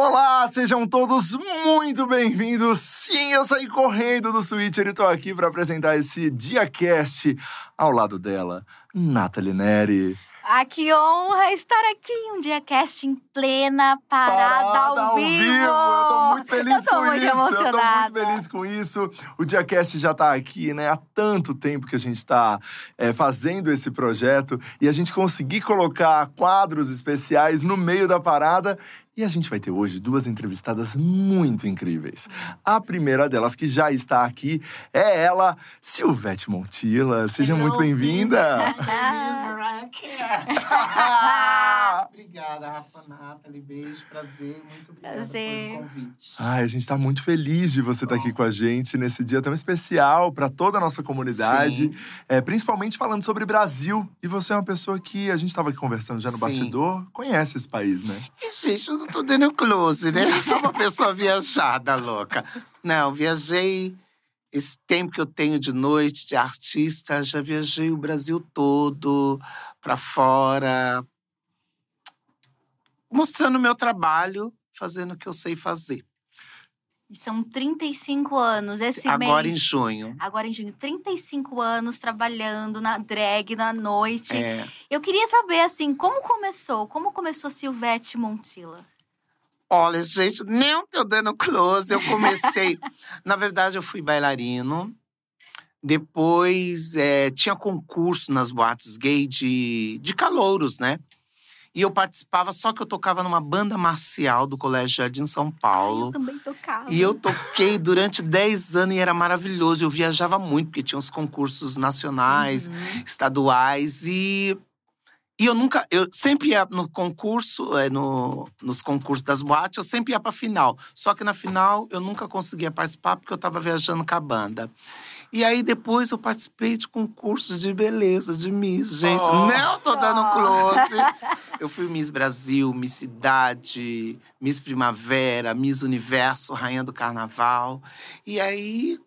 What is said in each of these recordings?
Olá, sejam todos muito bem-vindos. Sim, eu saí correndo do Switcher e tô aqui para apresentar esse DiaCast ao lado dela, Nathalie Neri. Ah, que honra estar aqui em um dia cast em plena parada, Parada ao, vivo. Eu tô muito feliz tô com muito isso. Eu tô muito emocionada. feliz com isso. O DiaCast já tá aqui, né? Há tanto tempo que a gente tá é, fazendo esse projeto e a gente conseguir colocar quadros especiais no meio da parada. E a gente vai ter hoje duas entrevistadas muito incríveis. A primeira delas, que já está aqui, é ela, Silvete Montilla. Seja Hello, muito bem-vinda. Obrigada, Rafa Nathalie. Beijo, prazer. Muito obrigada Prazer. pelo convite. Ai, a gente tá muito feliz de você estar aqui com a gente nesse dia tão especial para toda a nossa comunidade, Sim. é, principalmente falando sobre Brasil. E você é uma pessoa que a gente estava aqui conversando já no Sim. bastidor, conhece esse país, né? E, gente, eu não tô dando close, né? Eu sou uma pessoa viajada, louca. Não, viajei esse tempo que eu tenho de noite de artista, já viajei o Brasil todo, pra fora, mostrando o meu trabalho, fazendo o que eu sei fazer. E São 35 anos esse Agora mês. em junho. Agora em junho, 35 anos trabalhando na drag na noite. É. Eu queria saber, assim, como começou? Como começou Silvete Montilla? Olha, gente, nem tô dando close. Eu comecei. Na verdade, eu fui bailarino. Depois é, tinha concurso nas boates gay de, de calouros, né? E eu participava, só que eu tocava numa banda marcial do Colégio Jardim São Paulo. Eu também tocava. E eu toquei durante 10 anos e era maravilhoso. Eu viajava muito, porque tinha os concursos nacionais, Uhum. estaduais. E, e eu nunca. Eu sempre ia no concurso, é, no, nos concursos das boates, eu sempre ia pra final. Só que na final eu nunca conseguia participar porque eu tava viajando com a banda. E aí depois eu participei de concursos de beleza, de Miss. Gente, não tô dando close. Eu fui Miss Brasil, Miss Cidade, Miss Primavera, Miss Universo, Rainha do Carnaval. E aí.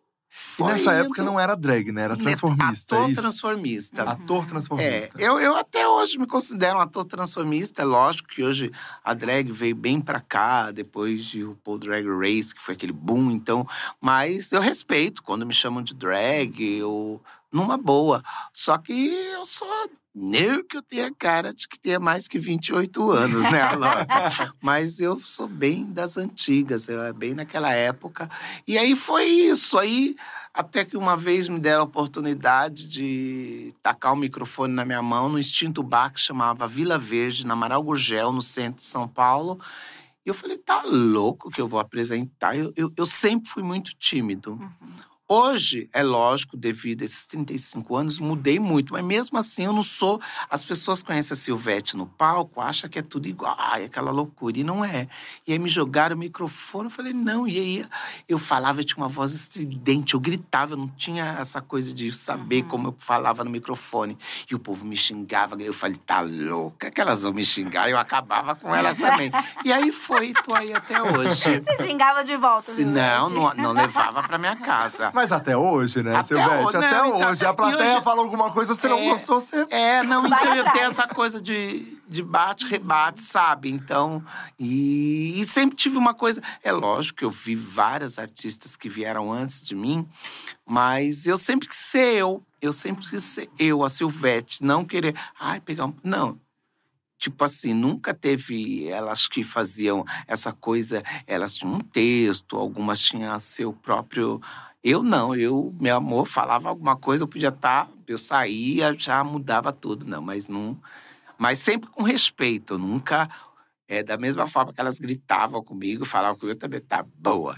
E nessa época não era drag, né? Era transformista, Ator é transformista. Ator É, transformista. eu, eu até hoje me considero um ator transformista. É lógico que hoje a drag veio bem pra cá, depois de RuPaul Drag Race, que foi aquele boom, então. Mas eu respeito quando me chamam de drag, eu. Numa boa. Só que eu sou. Não que eu tenha cara de que tenha mais que 28 anos, né, Alora? Mas eu sou bem das antigas, eu é bem naquela época. E aí foi isso. Aí até que uma vez me deram a oportunidade de tacar o microfone na minha mão no extinto bar que chamava Vila Verde, na Amaral Gurgel, no centro de São Paulo. E eu falei, tá louco que eu vou apresentar? Eu, eu, eu sempre fui muito tímido. Hoje, é lógico, devido a esses 35 anos, mudei muito. Mas mesmo assim, eu não sou. As pessoas conhecem a Silvete no palco, acham que é tudo igual, ai, aquela loucura. E não é. E aí me jogaram o microfone, eu falei, não. E aí eu falava, eu tinha uma voz estridente, eu gritava, eu não tinha essa coisa de saber como eu falava no microfone. E o povo me xingava, eu falei, tá louca, que elas vão me xingar. Eu acabava com elas também. E aí foi, tô aí até hoje. Você xingava de volta, Se não, não, não levava pra minha casa. Mas até hoje, né, Até Silvete? até não, então, hoje. A plateia hoje- fala alguma coisa, você não É. gostou, você... É, não, Vai então eu tenho essa coisa de, de bate, rebate, sabe? Então, e, e sempre tive uma coisa. É lógico que eu vi várias artistas que vieram antes de mim, mas eu sempre quis ser eu. Eu sempre quis ser eu, a Silvete, não querer. Ai, pegar um. Não. Tipo assim, nunca teve elas que faziam essa coisa, elas tinham um texto, algumas tinham seu próprio. Eu não, eu, meu amor, falava alguma coisa, eu podia estar, eu saía, já mudava tudo, não, mas não. Mas sempre com respeito, nunca. É, da mesma forma que elas gritavam comigo, falavam comigo, eu também, tá boa.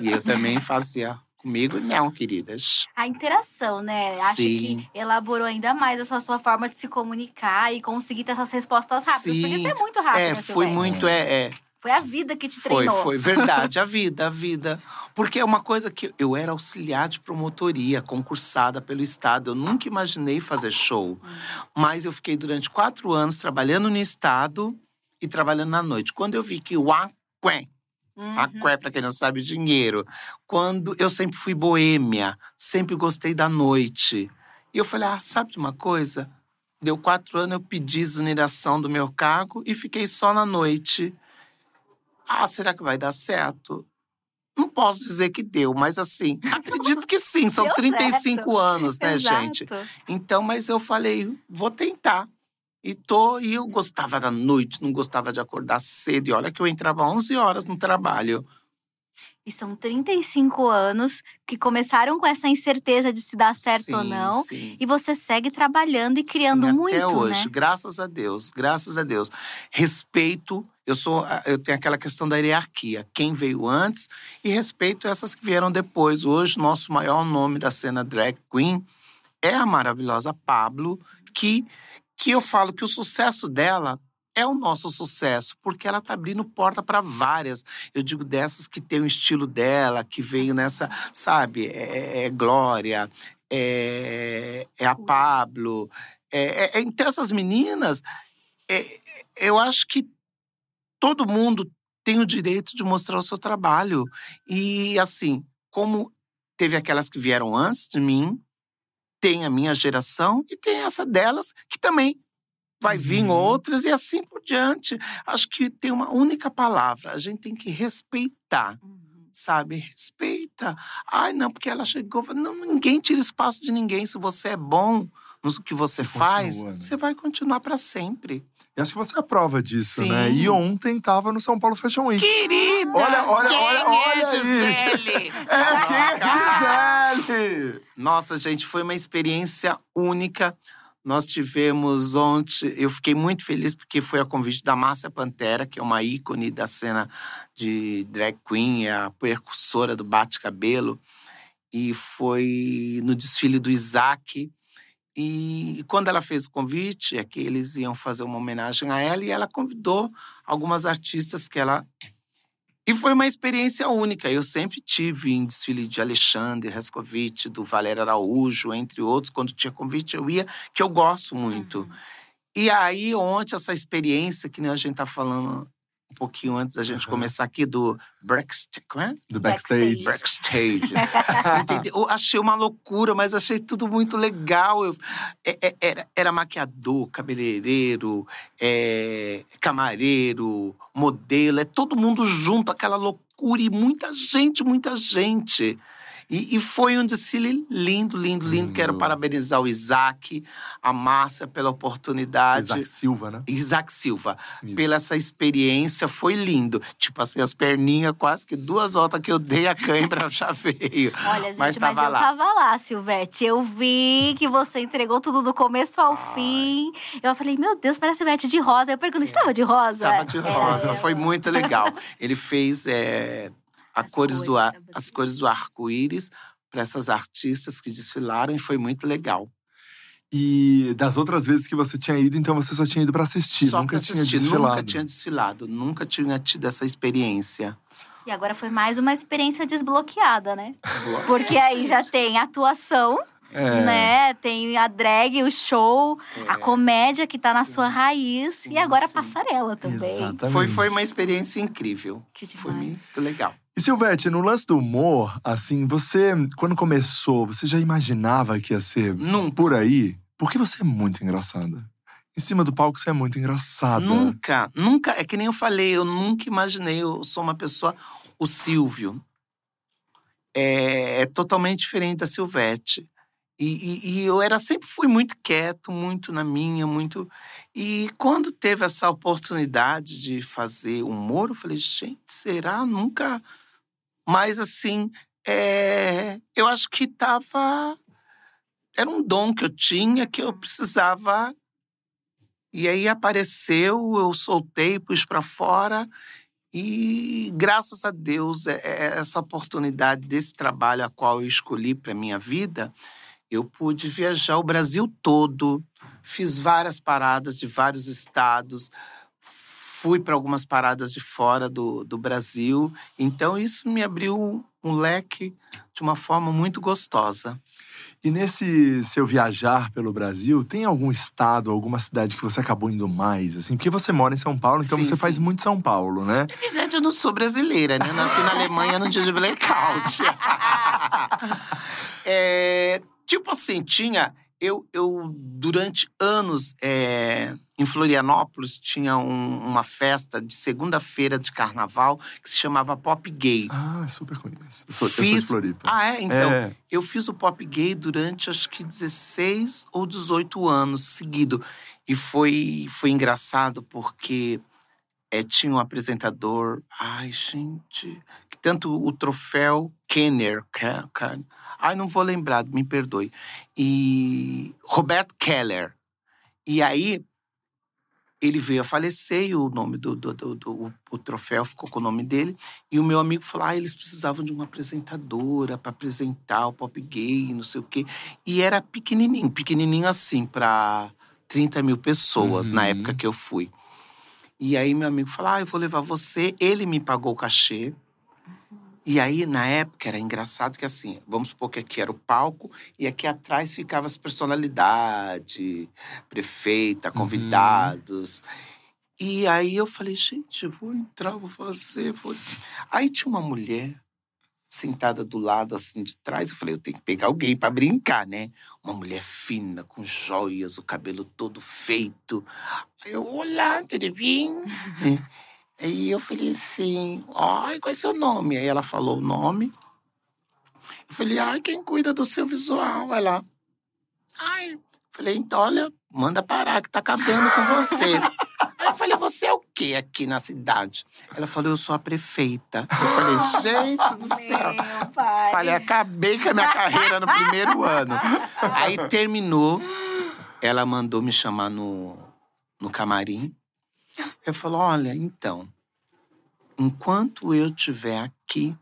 E eu também fazia comigo, não, queridas. A interação, né? Acho Sim. que elaborou ainda mais essa sua forma de se comunicar e conseguir ter essas respostas rápidas. Porque você é muito rápido, É, né, Silvete? muito, é, é. Foi a vida que te Foi, treinou. foi verdade, a vida, a vida. Porque é uma coisa que eu era auxiliar de promotoria, concursada pelo Estado. Eu nunca imaginei fazer show. Mas eu fiquei durante quatro anos trabalhando no Estado e trabalhando na noite. Quando eu vi que o Aquém, Uhum. Aqué, pra quem não sabe, dinheiro. Quando eu sempre fui boêmia, sempre gostei da noite. E eu falei, ah, sabe de uma coisa? Deu quatro anos, eu pedi exoneração do meu cargo e fiquei só na noite. Ah, será que vai dar certo? Não posso dizer que deu, mas assim, acredito que sim. São Deu 35 certo. anos, né, Exato. gente? Então, mas eu falei, vou tentar. E tô, e eu gostava da noite, não gostava de acordar cedo. E olha que eu entrava 11 horas no trabalho. E são 35 anos que começaram com essa incerteza de se dar certo ou Sim, não. sim. E você segue trabalhando e criando Sim, muito, até hoje, né? graças a Deus, graças a Deus. Respeito, eu sou, eu tenho aquela questão da hierarquia, quem veio antes e respeito essas que vieram depois. Hoje, nosso maior nome da cena drag queen é a maravilhosa Pablo, que que eu falo que o sucesso dela é o nosso sucesso, porque ela tá abrindo porta para várias. Eu digo dessas que tem o estilo dela, que veio nessa, sabe, é, é Glória, é, é a Pablo. É, é- então, essas meninas, é, eu acho que todo mundo tem o direito de mostrar o seu trabalho. E, assim, como teve aquelas que vieram antes de mim, tem a minha geração e tem essa delas que também vai vir Uhum. outras e assim por diante. Acho que tem uma única palavra: a gente tem que respeitar Uhum. sabe? Respeita. Ai, não, porque ela chegou. Não, ninguém tira espaço de ninguém. Se você é bom no que você Você faz, continua, né? você vai continuar para sempre. E acho que você é a prova disso, né? Sim. E ontem tava no São Paulo Fashion Week. Querida! Olha, olha, quem olha, é olha aí. Gisele? É, Gisele! Nossa, gente, foi uma experiência única. Nós tivemos ontem, eu fiquei muito feliz porque foi a convite da Márcia Pantera, que é uma ícone da cena de drag queen, é a percussora do bate-cabelo. E foi no desfile do Isaac. E quando ela fez o convite, é que eles iam fazer uma homenagem a ela e ela convidou algumas artistas que ela e foi uma experiência única. Eu sempre tive em desfile de Alexandre Rescovitch, do Valério Araújo, entre outros. Quando tinha convite, eu ia, que eu gosto muito. Uhum. E aí, ontem, essa experiência que nem a gente tá falando um pouquinho antes da gente começar aqui, do backstage. Como é? Do backstage. Backstage. Entendeu? Eu achei uma loucura, mas achei tudo muito legal. Eu- é- é- era, era maquiador, cabeleireiro, é, camareiro, modelo, é todo mundo junto, aquela loucura e muita gente, muita gente. E, e foi um desfile lindo, lindo, lindo. Quero Lindo. parabenizar o Isaac, a Márcia pela oportunidade. Isaac Silva, né? Isaac Silva, Isso. pela essa experiência, foi lindo. Tipo assim, as perninhas, quase que duas voltas que eu dei a cãibra já veio. Olha, gente, Mas mas, tava eu lá. tava lá, Silvete. Eu vi que você entregou tudo do começo ao fim. Eu falei, meu Deus, parece Silvete de rosa. Eu perguntei, estava de rosa? Estava de Era, rosa, era. foi muito legal. Ele fez é, As cores do ar- né, as cores do arco-íris para essas artistas que desfilaram e foi muito legal. E das outras vezes que você tinha ido, então você só tinha ido pra assistir, Só nunca pra tinha assistir, desfilado. nunca tinha desfilado, nunca tinha tido essa experiência. E agora foi mais uma experiência desbloqueada, né? Porque aí já tem atuação, É. né? Tem a drag, o show, a É. comédia que tá na Sim. sua raiz. Sim, e agora a sim. passarela também. Exatamente. Foi, foi uma experiência incrível. Que Foi demais. muito legal. E Silvete, no lance do humor, assim, você, quando começou, você já imaginava que ia ser Nunca. por aí? Porque você é muito engraçada. Em cima do palco, você é muito engraçada. Nunca, nunca, é que nem eu falei, eu nunca imaginei, eu sou uma pessoa, o Silvio é, é totalmente diferente da Silvete. E, e- e eu era sempre fui muito quieto, muito na minha, muito. E quando teve essa oportunidade de fazer humor, eu falei, gente, será? Nunca. Mas assim, é, eu acho que tava. Era um dom que eu tinha que eu precisava e aí apareceu, eu soltei, pus para fora. E graças a Deus, é- é- essa oportunidade desse trabalho a qual eu escolhi para minha vida, eu pude viajar o Brasil todo, fiz várias paradas de vários estados, fui para algumas paradas de fora do, do Brasil. Então, isso me abriu um leque de uma forma muito gostosa. E nesse seu viajar pelo Brasil, tem algum estado, alguma cidade que você acabou indo mais, assim? Porque você mora em São Paulo, então Sim, você faz sim. muito São Paulo, né? Na verdade, eu não sou brasileira, né? Eu nasci na Alemanha no dia de blackout. É, tipo assim, tinha. eu, eu durante anos é, em Florianópolis tinha um- uma festa de segunda-feira de carnaval que se chamava Pop Gay. Ah, super conheço. Eu sou, eu sou Fiz- de Floripa. Ah, é? Então, É. eu fiz o Pop Gay durante acho que 16 ou 18 anos seguido. E foi, foi engraçado porque é, tinha um apresentador. Ai, gente. Que tanto o troféu Kenner. Ke- Ke- Ai, não vou lembrar, me perdoe. E Roberto Keller. E aí, ele veio a falecer e o nome do, do, do- do- o, troféu ficou com o nome dele. E o meu amigo falou: ah, eles precisavam de uma apresentadora para apresentar o pop gay, não sei o quê. E era pequenininho, pequenininho assim, para 30 mil pessoas na Uhum. época que eu fui. E aí meu amigo falou: ah, eu vou levar você. Ele me pagou o cachê. E aí, na época, era engraçado que assim, vamos supor que aqui era o palco e aqui atrás ficavam as personalidades, prefeita, convidados. E aí eu falei, gente, vou entrar, vou fazer. Vou... Aí tinha uma mulher sentada do lado, assim, de trás. Eu falei, eu tenho que pegar alguém para brincar, né? Uma mulher fina, com joias, o cabelo todo feito. Aí eu, olá, tudo bem? Aí eu falei assim, ai, qual é seu nome? Aí ela falou o nome. Eu falei, ai, quem cuida do seu visual? Ela, ai. Falei, então, olha, manda parar que tá acabando com você. Aí eu falei, você é o quê aqui na cidade? Ela falou, eu sou a prefeita. Eu falei, gente do céu. Meu pai. Falei, acabei com a minha carreira no primeiro ano. Aí terminou, ela mandou me chamar no, no camarim. Eu falei, olha, então, enquanto eu estiver aqui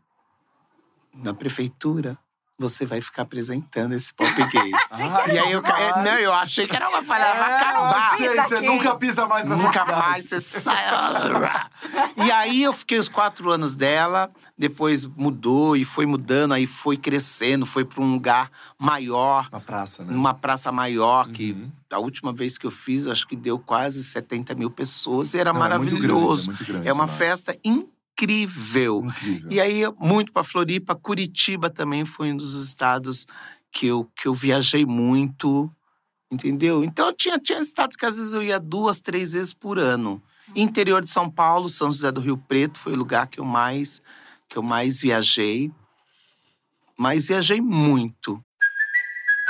na prefeitura, você vai ficar apresentando esse pop gay. Ai, e aí eu, demais. é, não, eu achei que era uma falha, vai Ah, acabar. gente, você aqui. nunca pisa mais nessa Nunca cidade. mais você sai. e aí eu fiquei os quatro anos dela, depois mudou e foi mudando, aí foi crescendo, foi para um lugar maior, Na praça, né? numa praça maior, que Uhum. a última vez que eu fiz, acho que deu quase 70 mil pessoas e era Não, é muito grande, maravilhoso. é muito grande É uma lá. festa incrível. Incrível. E aí, muito para Floripa, Curitiba também foi um dos estados que eu, que eu viajei muito, entendeu? Então, eu tinha, tinha estados que às vezes eu ia duas, três vezes por ano. Interior de São Paulo, São José do Rio Preto foi o lugar que eu mais, que eu mais viajei. Mas viajei muito.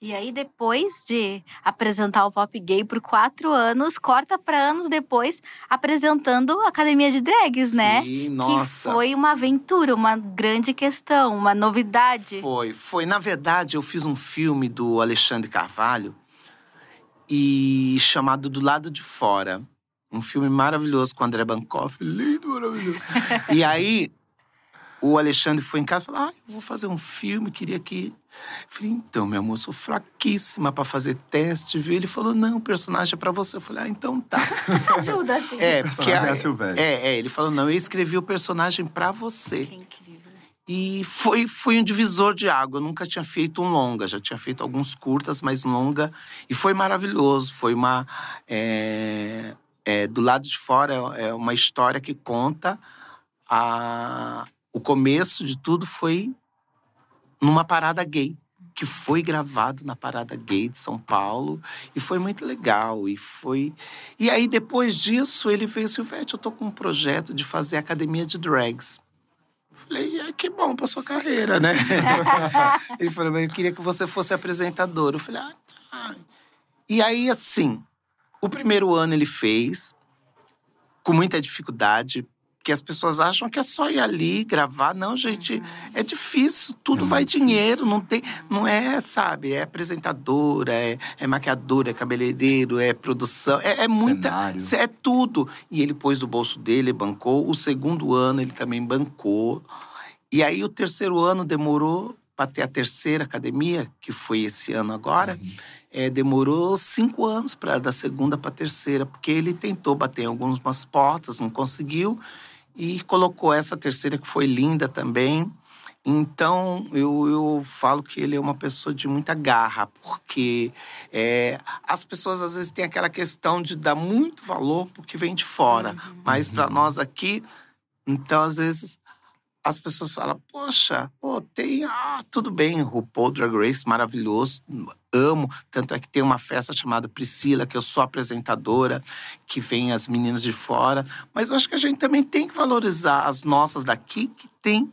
E aí, depois de apresentar o Pop Gay por quatro anos, corta pra anos depois apresentando a Academia de Drags, né? Sim, nossa. Que foi uma aventura, uma grande questão, uma novidade. Foi, foi. Na verdade, eu fiz um filme do Alexandre Carvalho e chamado Do Lado de Fora. Um filme maravilhoso com o André Bancoff, lindo, maravilhoso. e aí, o Alexandre foi em casa e falou: Ah, eu vou fazer um filme, queria que. Eu falei, então, meu amor, sou fraquíssima pra fazer teste, viu? Ele falou, não, o personagem é pra você. Eu falei, ah, então tá. Ajuda, assim. É, O porque é a- Silvéria. É, é, ele falou, não, eu escrevi o personagem pra você. Que incrível. E foi, foi um divisor de água. Eu nunca tinha feito um longa, já tinha feito alguns curtas, mas longa. E foi maravilhoso. Foi uma. é, é, do lado de fora, é uma história que conta. A, o começo de tudo foi numa parada gay. Que foi gravado na parada gay de São Paulo. E foi muito legal. E foi. E aí, depois disso, ele veio, Silvete, eu tô com um projeto de fazer academia de drags. Falei, é que bom pra sua carreira, né? Ele falou, mas eu queria que você fosse apresentador. Eu falei, ah, tá. E aí, assim, o primeiro ano ele fez, com muita dificuldade, porque as pessoas acham que é só ir ali gravar. Não, gente, é difícil, tudo É vai muito dinheiro, difícil. não tem, não é, sabe, é apresentadora, é, é maquiadora, é cabeleireiro, é produção, é, é muita, Cenário. é tudo. E ele pôs do bolso dele, bancou. O segundo ano ele também bancou. E aí o terceiro ano demorou para ter a terceira academia, que foi esse ano agora, é, demorou cinco anos para da segunda para a terceira, porque ele tentou bater em algumas portas, não conseguiu, e colocou essa terceira que foi linda também. Então, eu, eu falo que ele é uma pessoa de muita garra, porque é, as pessoas às vezes têm aquela questão de dar muito valor porque vem de fora. Mas para nós aqui, então às vezes as pessoas falam, poxa, pô, tem, ah, tudo bem, RuPaul Drag Race, maravilhoso, amo. Tanto é que tem uma festa chamada Priscila, que eu sou apresentadora, que vem as meninas de fora. Mas eu acho que a gente também tem que valorizar as nossas daqui, que tem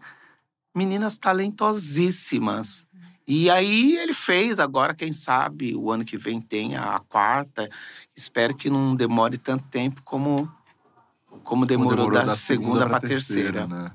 meninas talentosíssimas. E aí ele fez, agora quem sabe o ano que vem tem a quarta. Espero que não demore tanto tempo como como demorou, da, segunda para terceira. né?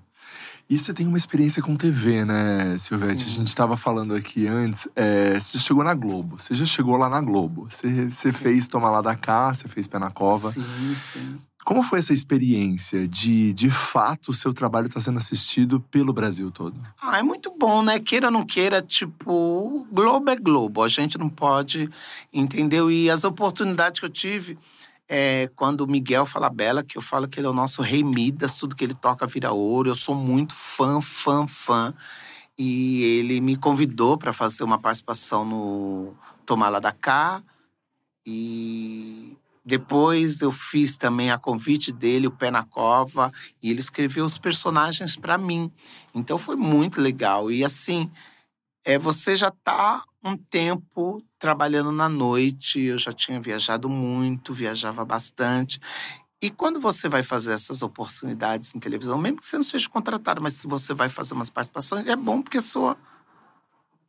E você tem uma experiência com TV, né, Silvete? A Sim. gente estava falando aqui antes. é, você já chegou na Globo. Você já chegou lá na Globo. Você, você fez Toma Lá da Cá, você fez Pé na Cova. Sim, sim. Como foi essa experiência de, de fato, o seu trabalho estar sendo assistido pelo Brasil todo? Ah, é muito bom, né? Queira ou não queira, tipo, Globo é Globo. A gente não pode, entendeu? E as oportunidades que eu tive, é, quando Miguel Falabella, que eu falo que ele é o nosso rei Midas, tudo que ele toca vira ouro. Eu sou muito fã, fã, fã. E ele me convidou para fazer uma participação no Tomar da Cá. E depois eu fiz também a convite dele, o Pé na Cova, e ele escreveu os personagens para mim. Então foi muito legal. E assim, é, você já está um tempo trabalhando na noite. Eu já tinha viajado muito, viajava bastante. E quando você vai fazer essas oportunidades em televisão, mesmo que você não seja contratado, mas se você vai fazer umas participações, é bom porque soa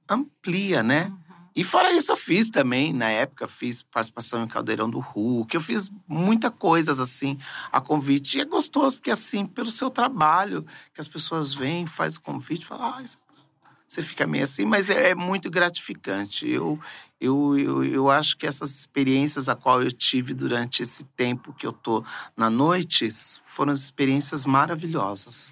amplia, né? E fora isso, eu fiz também, na época, fiz participação em Caldeirão do Hulk, eu fiz muita coisas assim, a convite. E é gostoso, porque assim, pelo seu trabalho, que as pessoas vêm, faz o convite, falam, ah, isso- você fica meio assim, mas é, é muito gratificante. Eu, eu, eu, eu acho que essas experiências a qual eu tive durante esse tempo que eu tô na noite foram experiências maravilhosas.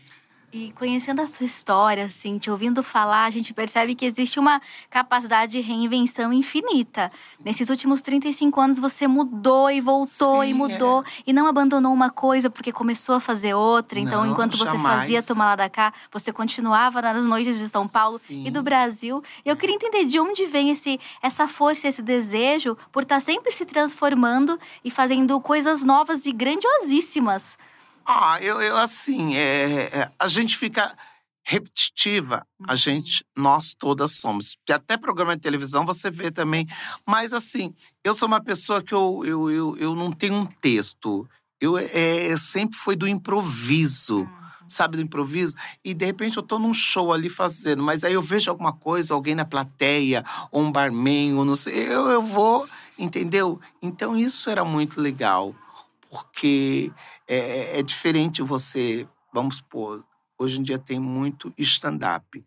E conhecendo a sua história, assim, te ouvindo falar, a gente percebe que existe uma capacidade de reinvenção infinita. Nesses últimos 35 anos, você mudou e voltou Sim, e mudou. E não abandonou uma coisa porque começou a fazer outra. Então, Não, enquanto você jamais. fazia Tomar Lá da Cá, você continuava nas noites de São Paulo Sim. e do Brasil. E eu queria entender de onde vem esse, essa força, esse desejo por estar sempre se transformando e fazendo coisas novas e grandiosíssimas. Ah, eu, eu assim, é, é, a gente fica repetitiva, a Uhum. gente, nós todas somos. Até programa de televisão você vê também. Mas assim, eu sou uma pessoa que eu, eu, eu, eu não tenho um texto. Eu é, sempre foi do improviso. Sabe, do improviso? E de repente eu tô num show ali fazendo, mas aí eu vejo alguma coisa, alguém na plateia, ou um barman, ou não sei, eu, eu vou, entendeu? Então isso era muito legal, porque é, é diferente você, vamos supor, hoje em dia tem muito stand-up.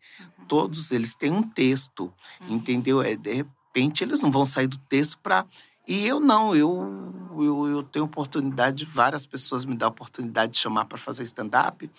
Todos eles têm um texto, entendeu? É, de repente eles não vão sair do texto para. E eu não, eu, eu, eu tenho oportunidade, várias pessoas me dão a oportunidade de chamar para fazer stand-up.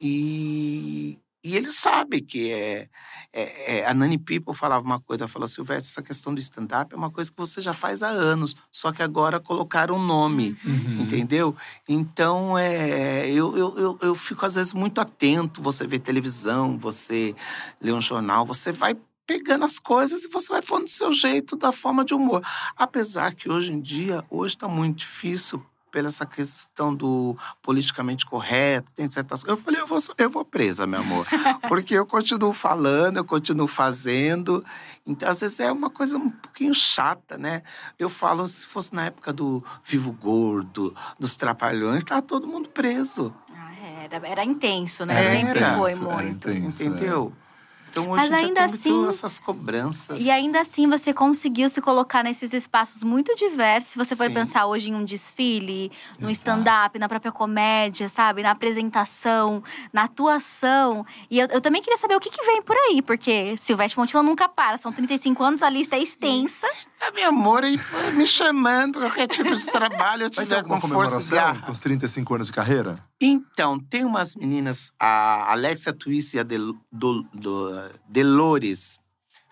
E, e eles sabem que é, é, é- A Nani People falava uma coisa, ela falou, Silvestre, essa questão do stand-up é uma coisa que você já faz há anos, só que agora colocaram um nome. Entendeu? Então, é, eu, eu, eu, eu fico, às vezes, muito atento. Você vê televisão, você lê um jornal, você vai pegando as coisas e você vai pondo do seu jeito, da forma de humor. Apesar que hoje em dia, hoje está muito difícil pela essa questão do politicamente correto, tem certas coisas. Eu falei, eu vou, eu vou presa, meu amor. Porque eu continuo falando, eu continuo fazendo. Então, às vezes, é uma coisa um pouquinho chata, né? Eu falo, se fosse na época do Vivo Gordo, dos Trapalhões, tava todo mundo preso. Ah, era, era intenso, né? Era Sempre foi muito. intenso. Isso, entendeu? Então, hoje Mas em dia ainda assim- essas cobranças. E ainda assim você conseguiu se colocar nesses espaços muito diversos. Se você for pensar hoje em um desfile, no stand-up, na própria comédia, sabe? Na apresentação, na atuação. E eu, eu também queria saber o que, que vem por aí, porque Silvestre Montilla nunca para. São 35 anos, a lista é extensa. É, meu amor, e pô, me chamando pra qualquer tipo de trabalho, eu tiver alguma com força comemoração com os 35 anos de carreira? Então, tem umas meninas, a Alexia Twist e a Del, do, do, Delores.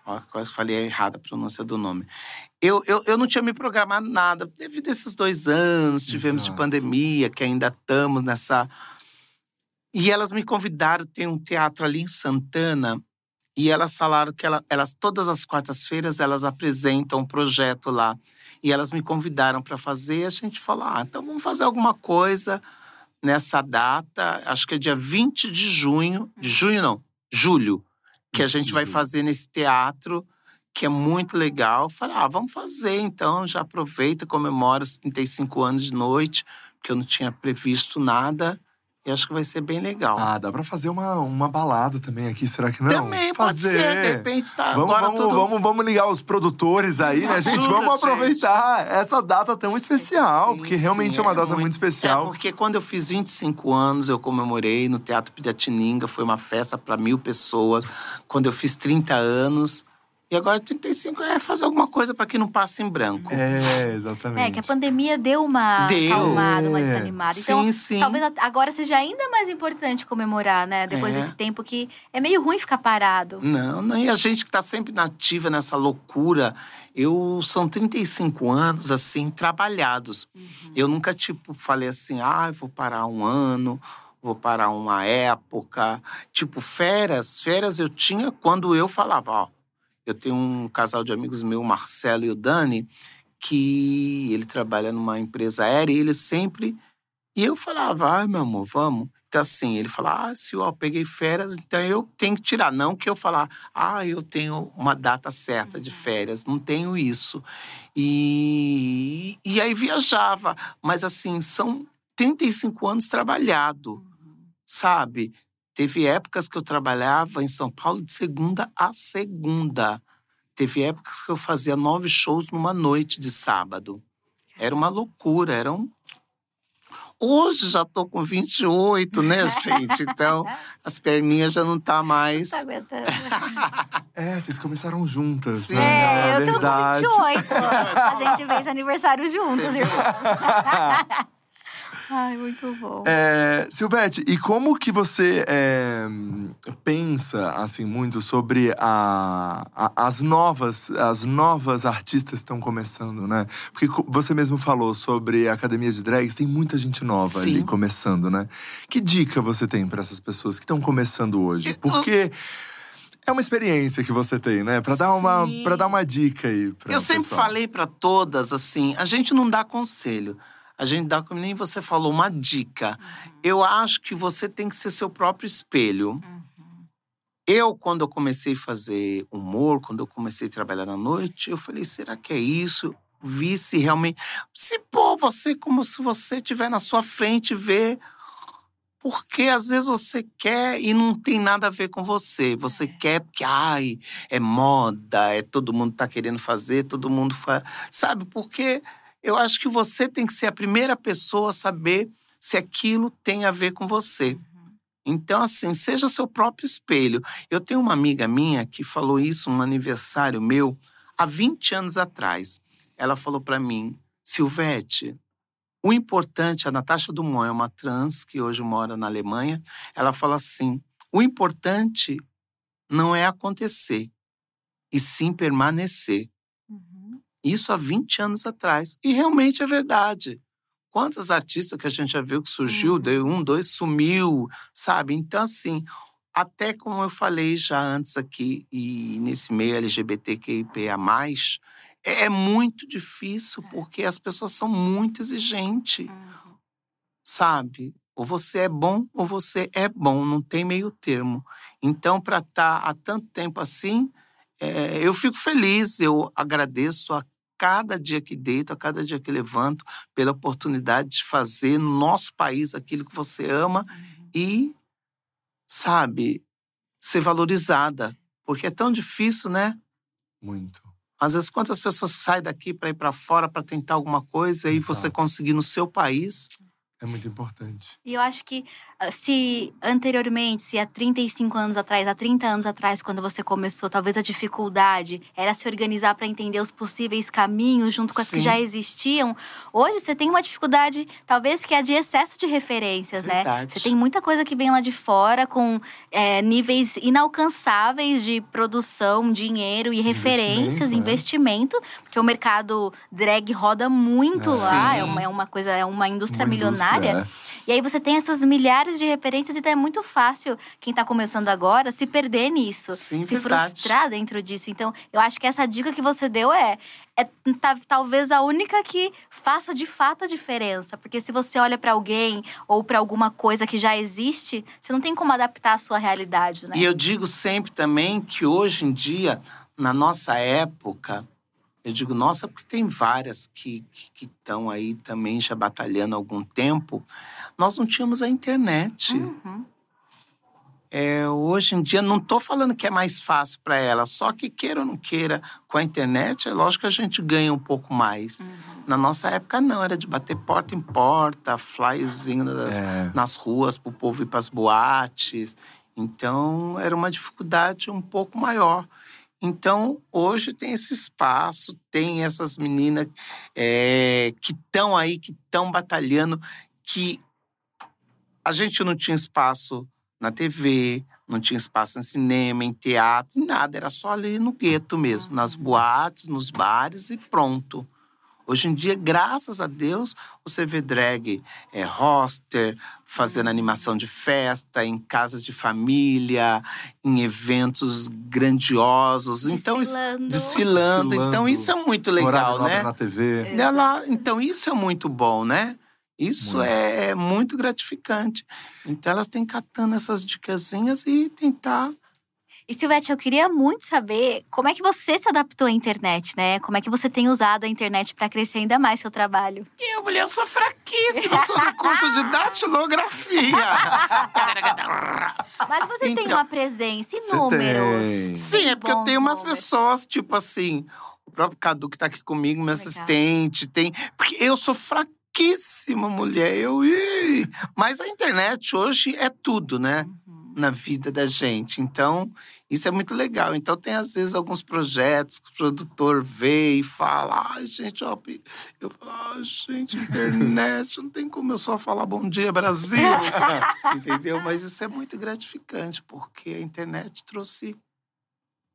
Ó, quase falei errado a pronúncia do nome. Eu, eu, eu não tinha me programado nada. Devido a esses dois anos, tivemos de Exato. pandemia, que ainda estamos nessa. E elas me convidaram, tem um teatro ali em Santana, e elas falaram que ela- elas, todas as quartas-feiras, elas apresentam um projeto lá. E elas me convidaram para fazer, a gente falou: ah, então vamos fazer alguma coisa nessa data, acho que é dia 20 de junho, de junho não, julho, que a 20 de gente vai fazer nesse teatro, que é muito legal. Falei, ah, vamos fazer então, já aproveita, comemora os 35 anos de noite, porque eu não tinha previsto nada, e acho que vai ser bem legal. Ah, dá pra fazer uma, uma balada também aqui, será que não? Também pode fazer. ser, de repente tá Vamos, agora vamos, tudo... vamos, vamos ligar os produtores aí, né, gente? Vamos gente. aproveitar essa data tão especial, Sim, porque realmente sim, é uma data muito, É, especial. porque quando eu fiz 25 anos, eu comemorei no Teatro Piratininga, foi uma festa para mil pessoas. Quando eu fiz 30 anos, e agora 35 é fazer alguma coisa para que não passe em branco. É, exatamente. É, que a pandemia deu uma Deu. acalmada, uma desanimada. Sim, Então, sim. talvez agora seja ainda mais importante comemorar, né? Depois É. desse tempo que é meio ruim ficar parado. Não, não, e a gente que tá sempre nativa nessa loucura. Eu são 35 anos assim trabalhados. Eu nunca tipo falei assim: "Ah, vou parar um ano, vou parar uma época". Tipo férias, férias eu tinha quando eu falava, ó, eu tenho um casal de amigos meu, o Marcelo e o Dani, que ele trabalha numa empresa aérea e ele sempre e eu falava: "Ai, meu amor, vamos". Então, assim, ele fala, ah, se eu peguei férias, então eu tenho que tirar. Não que eu falar, ah, eu tenho uma data certa de férias. Não tenho isso. E, e aí viajava. Mas, assim, são 35 anos trabalhado, sabe? Teve épocas que eu trabalhava em São Paulo de segunda a segunda. Teve épocas que eu fazia nove shows numa noite de sábado. Era uma loucura, era um Hoje já tô com 28, né, gente? Então, as perninhas já não tá mais. Tá aguentando. É, vocês começaram juntas, Sim. né? É, eu tô com 28. A gente fez aniversário juntos, irmãos. Ai, muito bom. É, Silvete, e como que você é, pensa assim muito sobre a, a- as novas as novas artistas que estão começando, né? Porque você mesmo falou sobre a academia de drags, tem muita gente nova ali Sim. começando, né? Que dica você tem para essas pessoas que estão começando hoje? Porque é uma experiência que você tem, né? Para dar uma para dar uma dica aí. Eu sempre pessoal. falei para todas assim, a gente não dá conselho. A gente dá, como nem você falou, uma dica. Eu acho que você tem que ser seu próprio espelho. Eu, quando eu comecei a fazer humor, quando eu comecei a trabalhar na noite, eu falei, será que é isso? Vi se realmente. Se pô, você, como se você estiver na sua frente, vê. Porque às vezes você quer e não tem nada a ver com você. Você quer porque, ai, é moda, é todo mundo tá querendo fazer, todo mundo faz. Sabe? Porque eu acho que você tem que ser a primeira pessoa a saber se aquilo tem a ver com você. Então, assim, seja seu próprio espelho. Eu tenho uma amiga minha que falou isso num aniversário meu há 20 anos atrás. Ela falou para mim, Silvete, o importante, a Natasha Dumont é uma trans que hoje mora na Alemanha. Ela fala assim: o importante não é acontecer, e sim permanecer. Isso há 20 anos atrás. E realmente é verdade. Quantas artistas que a gente já viu que surgiu, Uhum. deu um, dois, sumiu, sabe? Então, assim, até como eu falei já antes aqui, e nesse meio LGBTQIA, é, é muito difícil, porque as pessoas são muito exigentes, Uhum. sabe? Ou você é bom ou você é bom, não tem meio termo. Então, para estar há tanto tempo assim, é, eu fico feliz, eu agradeço a cada dia que deito, a cada dia que levanto, pela oportunidade de fazer no nosso país aquilo que você ama e, sabe, ser valorizada. Porque é tão difícil, né? Muito. Às vezes, quantas pessoas saem daqui para ir para fora para tentar alguma coisa e você conseguir no seu país? É muito importante. E eu acho que ah, se anteriormente, se há 35 anos atrás, há 30 anos atrás, quando você começou, talvez a dificuldade era se organizar para entender os possíveis caminhos junto com as que já existiam. Hoje você tem uma dificuldade, talvez que é de excesso de referências, né? Verdade. Você tem muita coisa que vem lá de fora com é, níveis inalcançáveis de produção, dinheiro e referências, né? investimento, porque o mercado drag roda muito É. lá, é uma, é uma coisa, é uma indústria Uma milionária. Indústria, E aí você tem essas milhares de referências, então é muito fácil quem tá começando agora se perder nisso, Sim, se verdade. frustrar dentro disso. Então, eu acho que essa dica que você deu é, é tá- talvez a única que faça de fato a diferença, porque se você olha pra alguém ou pra alguma coisa que já existe, você não tem como adaptar a sua realidade, né? E eu digo sempre também que hoje em dia, na nossa época, eu digo nossa porque tem várias que estão aí também já batalhando há algum tempo, nós não tínhamos a internet. Uhum. É, hoje em dia, não estou falando que é mais fácil para ela, só que queira ou não queira, com a internet, é lógico que a gente ganha um pouco mais. Na nossa época, não, era de bater porta em porta, flyerzinho nas, É. nas ruas para o povo ir para as boates. Então, era uma dificuldade um pouco maior. Então, hoje tem esse espaço, tem essas meninas é, que estão aí, que estão batalhando, que a gente não tinha espaço na TV, não tinha espaço em cinema, em teatro, em nada. Era só ali no gueto mesmo, nas boates, nos bares e pronto. Hoje em dia, graças a Deus, você vê drag é, roster, fazendo animação de festa, em casas de família, em eventos grandiosos. Então, isso- Desfilando. desfilando. Desfilando. Então, isso é muito legal, né? na TV. Ela, então, isso é muito bom, né? Isso Muito. é muito gratificante. Então, elas têm catando essas dicasinhas e tentar. E Silvete, eu queria muito saber como é que você se adaptou à internet, né? Como é que você tem usado a internet para crescer ainda mais seu trabalho? Eu, mulher, eu sou fraquíssima, eu sou do curso de datilografia. Mas você tem Então, uma presença e números. tem. Sim, é porque eu tenho umas números. pessoas, tipo assim, o próprio Cadu que tá aqui comigo, meu Legal. assistente, tem. Porque eu sou fraquíssima, mulher. Eu. Mas a internet hoje é tudo, né? Uhum. Na vida da gente. Então, isso é muito legal. Então, tem às vezes alguns projetos que o produtor vê e fala: ai, gente, ó. pi-" Eu falo: ai, gente, internet, não tem como eu só falar bom dia, Brasil. Entendeu? Mas isso é muito gratificante, porque a internet trouxe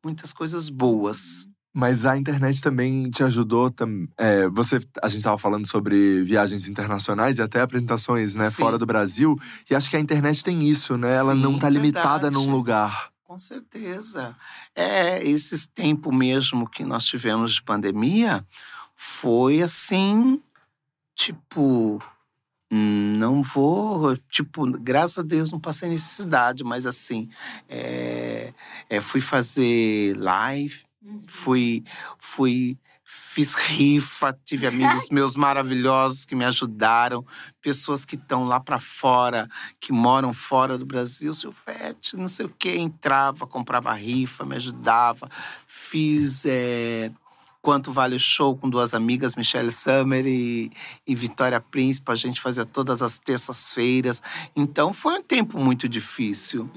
muitas coisas boas. Mas a internet também te ajudou. tam- é, você, a gente estava falando sobre viagens internacionais e até apresentações né, Sim. fora do Brasil. E acho que a internet tem isso, né? Ela Sim, não tá limitada num lugar. Com certeza. É, esses tempos mesmo que nós tivemos de pandemia foi assim, tipo, não vou, tipo, graças a Deus não passei necessidade, mas assim, é, é, fui fazer live, fui, fui, fiz rifa, tive amigos meus maravilhosos que me ajudaram, pessoas que estão lá para fora, que moram fora do Brasil, Silvete, não sei o que, entrava, comprava rifa, me ajudava, fiz é, Quanto Vale o Show com duas amigas, Michelle Summer e, e Vitória Príncipe, a gente fazia todas as terças-feiras. Então foi um tempo muito difícil.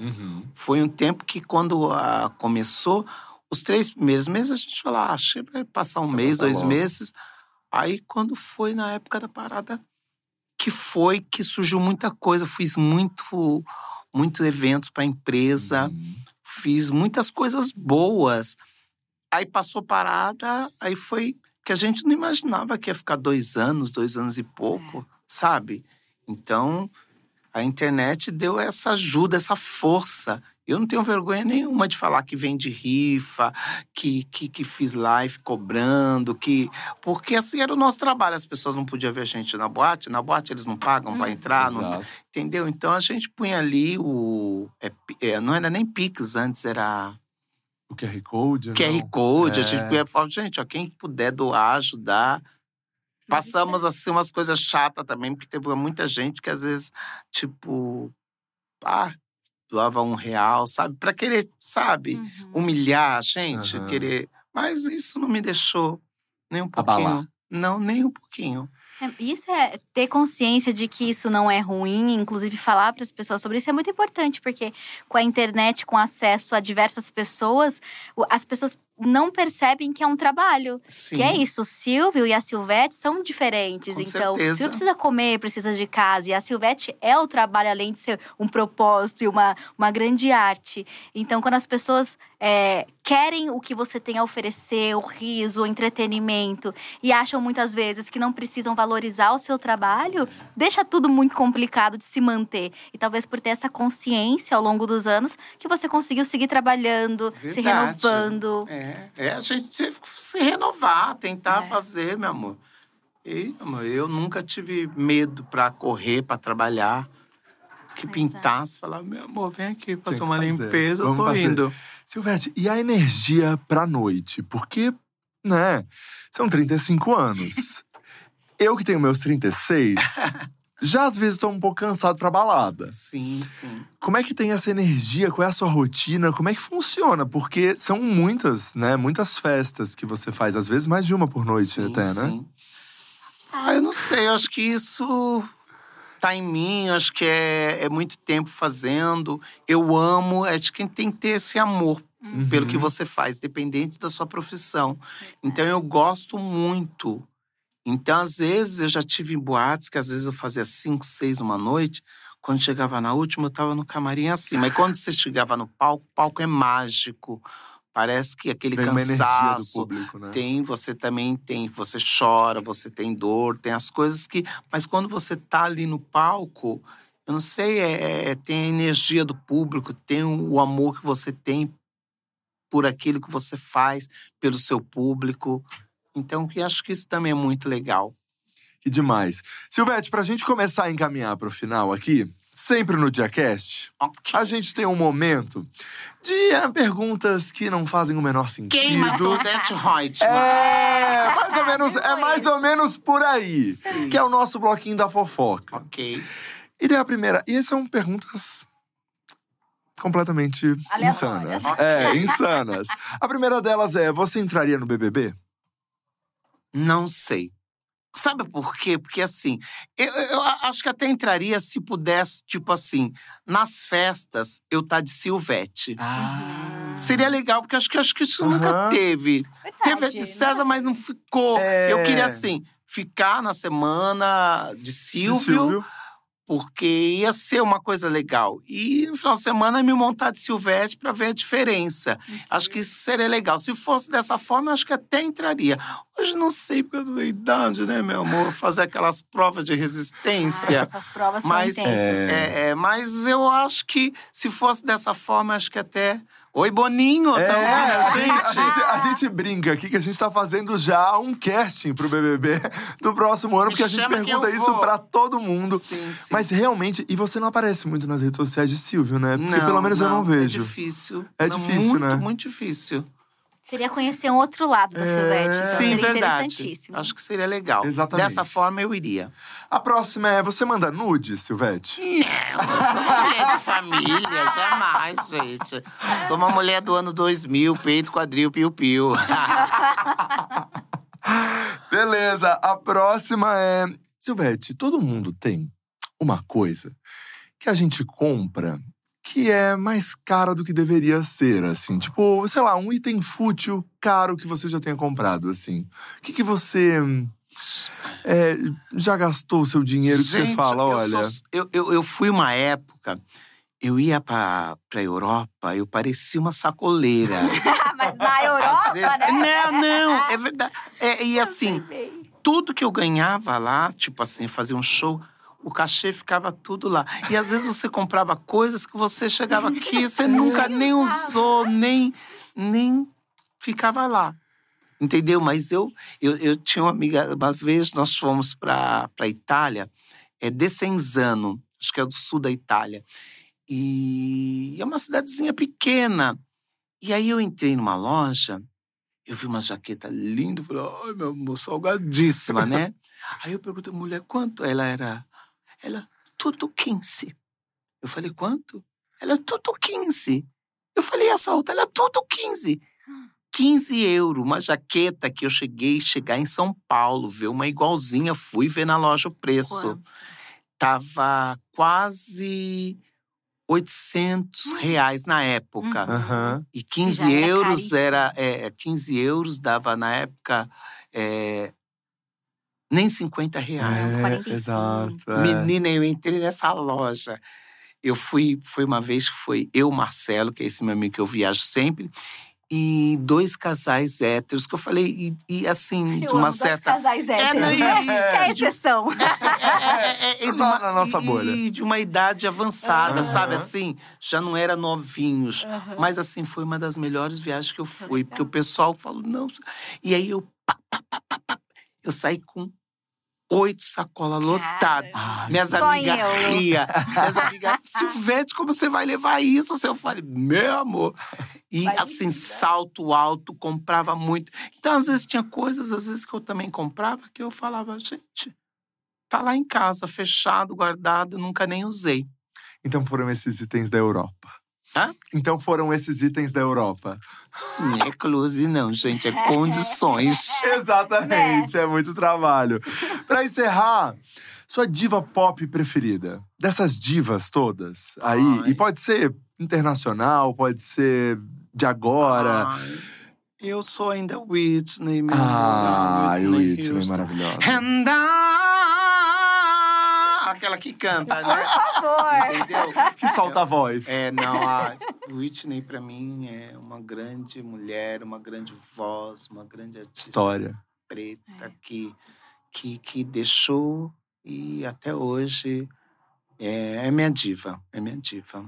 Foi um tempo que, quando ah, começou, os três primeiros meses, a gente falou, ah, acho que vai passar um Vai mês, passar dois logo. meses. Aí, quando foi na época da parada, que foi que surgiu muita coisa. Fiz muito, muito eventos para a empresa, Uhum. fiz muitas coisas boas. Aí passou parada, aí foi que a gente não imaginava que ia ficar dois anos, dois anos e pouco, sabe? Então, a internet deu essa ajuda, essa força. Eu não tenho vergonha nenhuma de falar que vem de rifa, que, que, que fiz live cobrando, que. Porque assim era o nosso trabalho. As pessoas não podiam ver a gente na boate, na boate eles não pagam para entrar, não, entendeu? Então a gente punha ali o. é, é, não era nem Pix antes, era O QR Code. QR não? Code. A É. gente punha falar, gente, ó, quem puder doar, ajudar. Passamos assim umas coisas chatas também, porque teve muita gente que às vezes, tipo, ah, doava um real, sabe? Pra querer, sabe, Uhum. humilhar a gente, Aham. querer. Mas isso não me deixou nem um pouquinho. Abalar. Não, nem um pouquinho. É, Isso é ter consciência de que isso não é ruim, inclusive falar para as pessoas sobre isso é muito importante, porque com a internet, com acesso a diversas pessoas, as pessoas não percebem que é um trabalho. Sim. Que é isso, o Silvio e a Silvete são diferentes. Com então, o certeza. Silvio precisa comer, precisa de casa. E a Silvete é o trabalho, além de ser um propósito e uma, uma grande arte. Então, quando as pessoas é, querem o que você tem a oferecer, o riso, o entretenimento, e acham muitas vezes que não precisam valorizar o seu trabalho, deixa tudo muito complicado de se manter. E talvez por ter essa consciência ao longo dos anos, que você conseguiu seguir trabalhando, se Verdade. renovando. É, é a gente teve que se renovar, tentar É. fazer, meu amor. E, meu amor, eu nunca tive medo pra correr, pra trabalhar. Que é. pintasse, falar, meu amor, vem aqui fazer uma fazer. limpeza, eu tô fazer. indo. Silvete, e a energia pra noite? Porque, né, são 35 anos. Eu que tenho meus 36, já às vezes tô um pouco cansado pra balada. Sim, sim. Como é que tem essa energia? Qual é a sua rotina? Como é que funciona? Porque são muitas, né? Muitas festas que você faz, às vezes mais de uma por noite sim, até, né? sim. Ah, eu não sei, eu acho que isso tá em mim, acho que é, é muito tempo fazendo. Eu amo, acho que tem que ter esse amor pelo que Uhum. você faz, dependente da sua profissão. Então eu gosto muito. Então, às vezes, eu já tive em boates que às vezes eu fazia cinco, seis uma noite. Quando chegava na última, eu tava no camarim assim. Mas quando você chegava no palco, o palco é mágico. Parece que aquele do cansaço. público, né? Tem, você também tem, você chora, você tem dor, tem as coisas que. Mas quando você tá ali no palco, eu não sei, é, é- tem a energia do público, tem o amor que você tem por aquilo que você faz, pelo seu público. Então, eu acho que isso também é muito legal. Que demais. Silvete, pra gente começar a encaminhar pro final aqui, sempre no DiaCast, a gente tem um momento de eh, perguntas que não fazem o menor sentido. Quem matou Odete Reutemann? É, mais ou menos, é mais ou menos por aí. Sim. Que é o nosso bloquinho da fofoca. Ok. E daí a primeira. E são perguntas completamente Aleatórias. insanas. É, insanas. A primeira delas é: você entraria no BBB? Não sei. Sabe por quê? Porque assim, eu, eu acho que até entraria se pudesse, tipo assim, nas festas eu tá de Silvete. Ah. Seria legal, porque acho que acho que isso Aham. nunca teve. Teve a Verdade, de César, mas não ficou. É. Eu queria, assim, ficar na semana de De Silvio, porque ia ser uma coisa legal. E no final de semana me montar de Silvete para ver a diferença. Acho que isso seria legal. Se fosse dessa forma, eu acho que até entraria. Hoje não sei, porque eu tô da idade, né, meu amor? Fazer aquelas provas de Ah, resistência. essas provas Mas, são intensas. é, é, mas eu acho que se fosse dessa forma, acho que até. Oi, Boninho, É, tá ouvindo a, gente, a, gente, a gente brinca aqui que a gente tá fazendo já um casting pro BBB do próximo ano, Me porque a gente pergunta isso pra todo mundo. Sim, sim. Mas realmente, e você não aparece muito nas redes sociais de Silvio, né? Porque Não, pelo menos eu não É vejo. difícil. É Não, difícil, muito, né? Muito difícil. Seria conhecer um outro lado da É. Silvete. Então Sim, seria verdade. interessantíssimo. Acho que seria legal. Exatamente. Dessa forma eu iria. A próxima é: você manda nude, Silvete? Não, eu sou uma mulher de família, jamais, gente. Sou uma mulher do ano 2000, peito, quadril, piu-piu. Beleza, a próxima é. Silvete, todo mundo tem uma coisa que a gente compra que é mais cara do que deveria ser, assim. Tipo, sei lá, um item fútil caro que você já tenha comprado, assim. O que, que você é, já gastou o seu dinheiro que você fala, eu olha. sou- eu, eu, eu fui uma época, eu ia pra, pra Europa, eu parecia uma sacoleira. Mas na Europa, vezes- né? Não, não, é verdade. É, e assim, tudo que eu ganhava lá, tipo assim, fazia um show, o cachê ficava tudo lá. E às vezes você comprava coisas que você chegava aqui, você nunca nem usou, nem, nem ficava lá. Entendeu? Mas eu, eu, eu tinha uma amiga, uma vez nós fomos para a Itália, é Desenzano, acho que é do sul da Itália. E é uma cidadezinha pequena. E aí eu entrei numa loja, eu vi uma jaqueta linda, falei, ai, meu amor, salgadíssima, né? aí eu perguntei, mulher, quanto? Ela era, ela, tudo 15. Eu falei, quanto? Ela, tudo 15. Eu falei, essa outra, ela, tudo 15. 15 euros, uma jaqueta que eu cheguei chegar em São Paulo, ver uma igualzinha, fui ver na loja o preço. Quanto? Tava quase 800 reais na época. Aham. E 15 Já era euros caríssimo. era. É, 15 euros dava na época. é, nem 50 reais. uns É, 45. exato. é. Menina, eu entrei nessa loja. Eu fui, foi uma vez que foi eu, Marcelo, que é esse meu amigo que eu viajo sempre, e dois casais héteros que eu falei, e, e assim, de Eu uma amo dois certa. casais É, héteros, e- né? e- Que é a exceção. É, é, é, de Na- na nossa bolha. E de uma idade avançada, Aham. sabe assim? Já não era novinhos. Mas assim, foi uma das melhores viagens que eu fui. Porque o pessoal falou, não. E aí eu. pá, pá, pá, pá, pá, eu saí com oito sacolas lotadas. Ah, Minhas amigas ria. Minhas amigas, Silvete, como você vai levar isso? Eu falei, meu amor. E Vai assim, linda. salto alto, comprava muito. Então, às vezes, tinha coisas, às vezes, que eu também comprava, que eu falava, gente, tá lá em casa, fechado, guardado, nunca nem usei. Então foram esses itens da Europa. Hã? Então foram esses itens da Europa. Não é close, não, gente, é condições. Exatamente, é muito trabalho. Pra encerrar, sua diva pop preferida? Dessas divas todas aí, Ai. e pode ser internacional, pode ser de agora. Ai, eu sou ainda Whitney, meu Ah, Whitney, Houston. maravilhosa. And I- Aquela que canta, né? Por favor. Entendeu? Que solta a voz. É, não, a Whitney pra mim é uma grande mulher, uma grande voz, uma grande artista História. preta que, que, que deixou e até hoje é, é minha diva, é minha diva.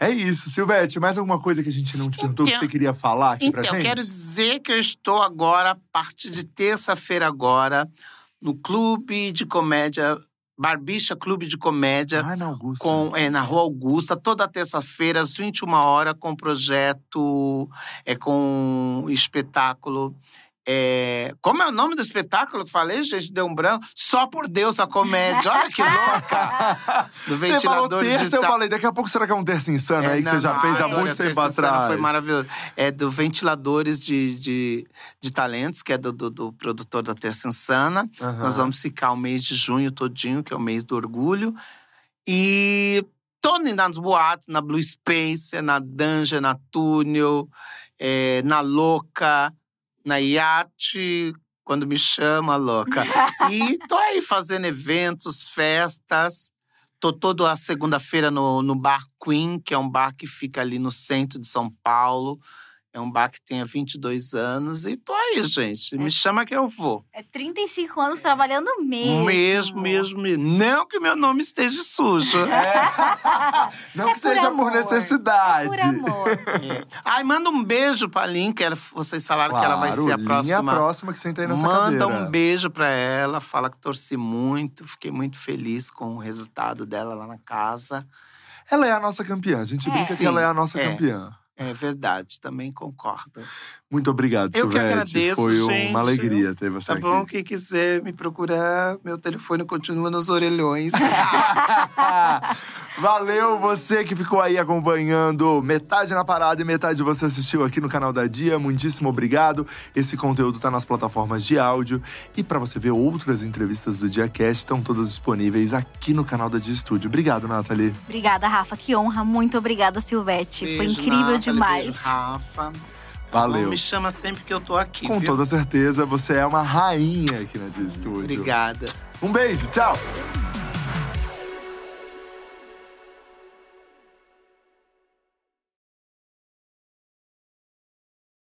É isso, Silvete. Mais alguma coisa que a gente não te perguntou que Então- você queria falar aqui pra Então, gente? quero dizer que eu estou agora, a partir de terça-feira agora, no Clube de Comédia, Barbicha Clube de Comédia, Ah, na Augusta. com, é, na Rua Augusta, toda terça-feira, às 21 horas, com projeto, é, com espetáculo. É, como é o nome do espetáculo que eu falei, gente? Deu um branco. Só por Deus a comédia. Olha que louca! Do Você ventilador terça, eu falei, daqui a pouco será que é um terça insano É, aí que não, você já não, fez há muito tempo atrás? Foi maravilhoso. É do Ventiladores de, de, de Talentos, que é do, do, do produtor da Terça Insana. Aham. Nós vamos ficar o mês de junho todinho, que é o mês do orgulho. E tô indo nas boates, na Blue Space, na Dungeon, na Túnel, é, na Louca, na Iate, quando me chama, louca. e tô aí fazendo eventos, festas. Tô toda a segunda-feira no, no Bar Queen, que é um bar que fica ali no centro de São Paulo. É um bar que tem há 22 anos. E tô aí, gente. Me chama que eu vou. É 35 anos trabalhando mesmo. Mesmo, mesmo, mesmo. Não que meu nome esteja sujo. Não É que por seja amor. por necessidade. Por amor. É. Ai, manda um beijo pra Lin, que ela- vocês falaram que ela vai ser a próxima. próxima que senta aí nessa Manda cadeira. um beijo pra ela, fala que torci muito, fiquei muito feliz com o resultado dela lá na casa. Ela é a nossa campeã. A gente É. brinca que Sim, ela é a nossa é. campeã. É verdade, também concordo. Muito obrigado, Eu que Silvete. agradeço, Foi gente. uma alegria ter você Tá aqui. bom? Quem quiser me procurar, meu telefone continua nos orelhões. Valeu você que ficou aí acompanhando metade na parada e metade você assistiu aqui no canal da Dia. Muitíssimo obrigado. Esse conteúdo tá nas plataformas de áudio e para você ver outras entrevistas do DiaCast estão todas disponíveis aqui no canal da Dia Studio. Obrigado, Nathalie. Obrigada, Rafa. Que honra. Muito obrigada, Silvete. Foi Beijo, incrível Nathalie, demais. Beijo, Rafa. Valeu. bom? Me chama sempre que eu tô aqui. Com viu? toda certeza, você é uma rainha aqui na Dia Studio. Obrigada. Um beijo, tchau.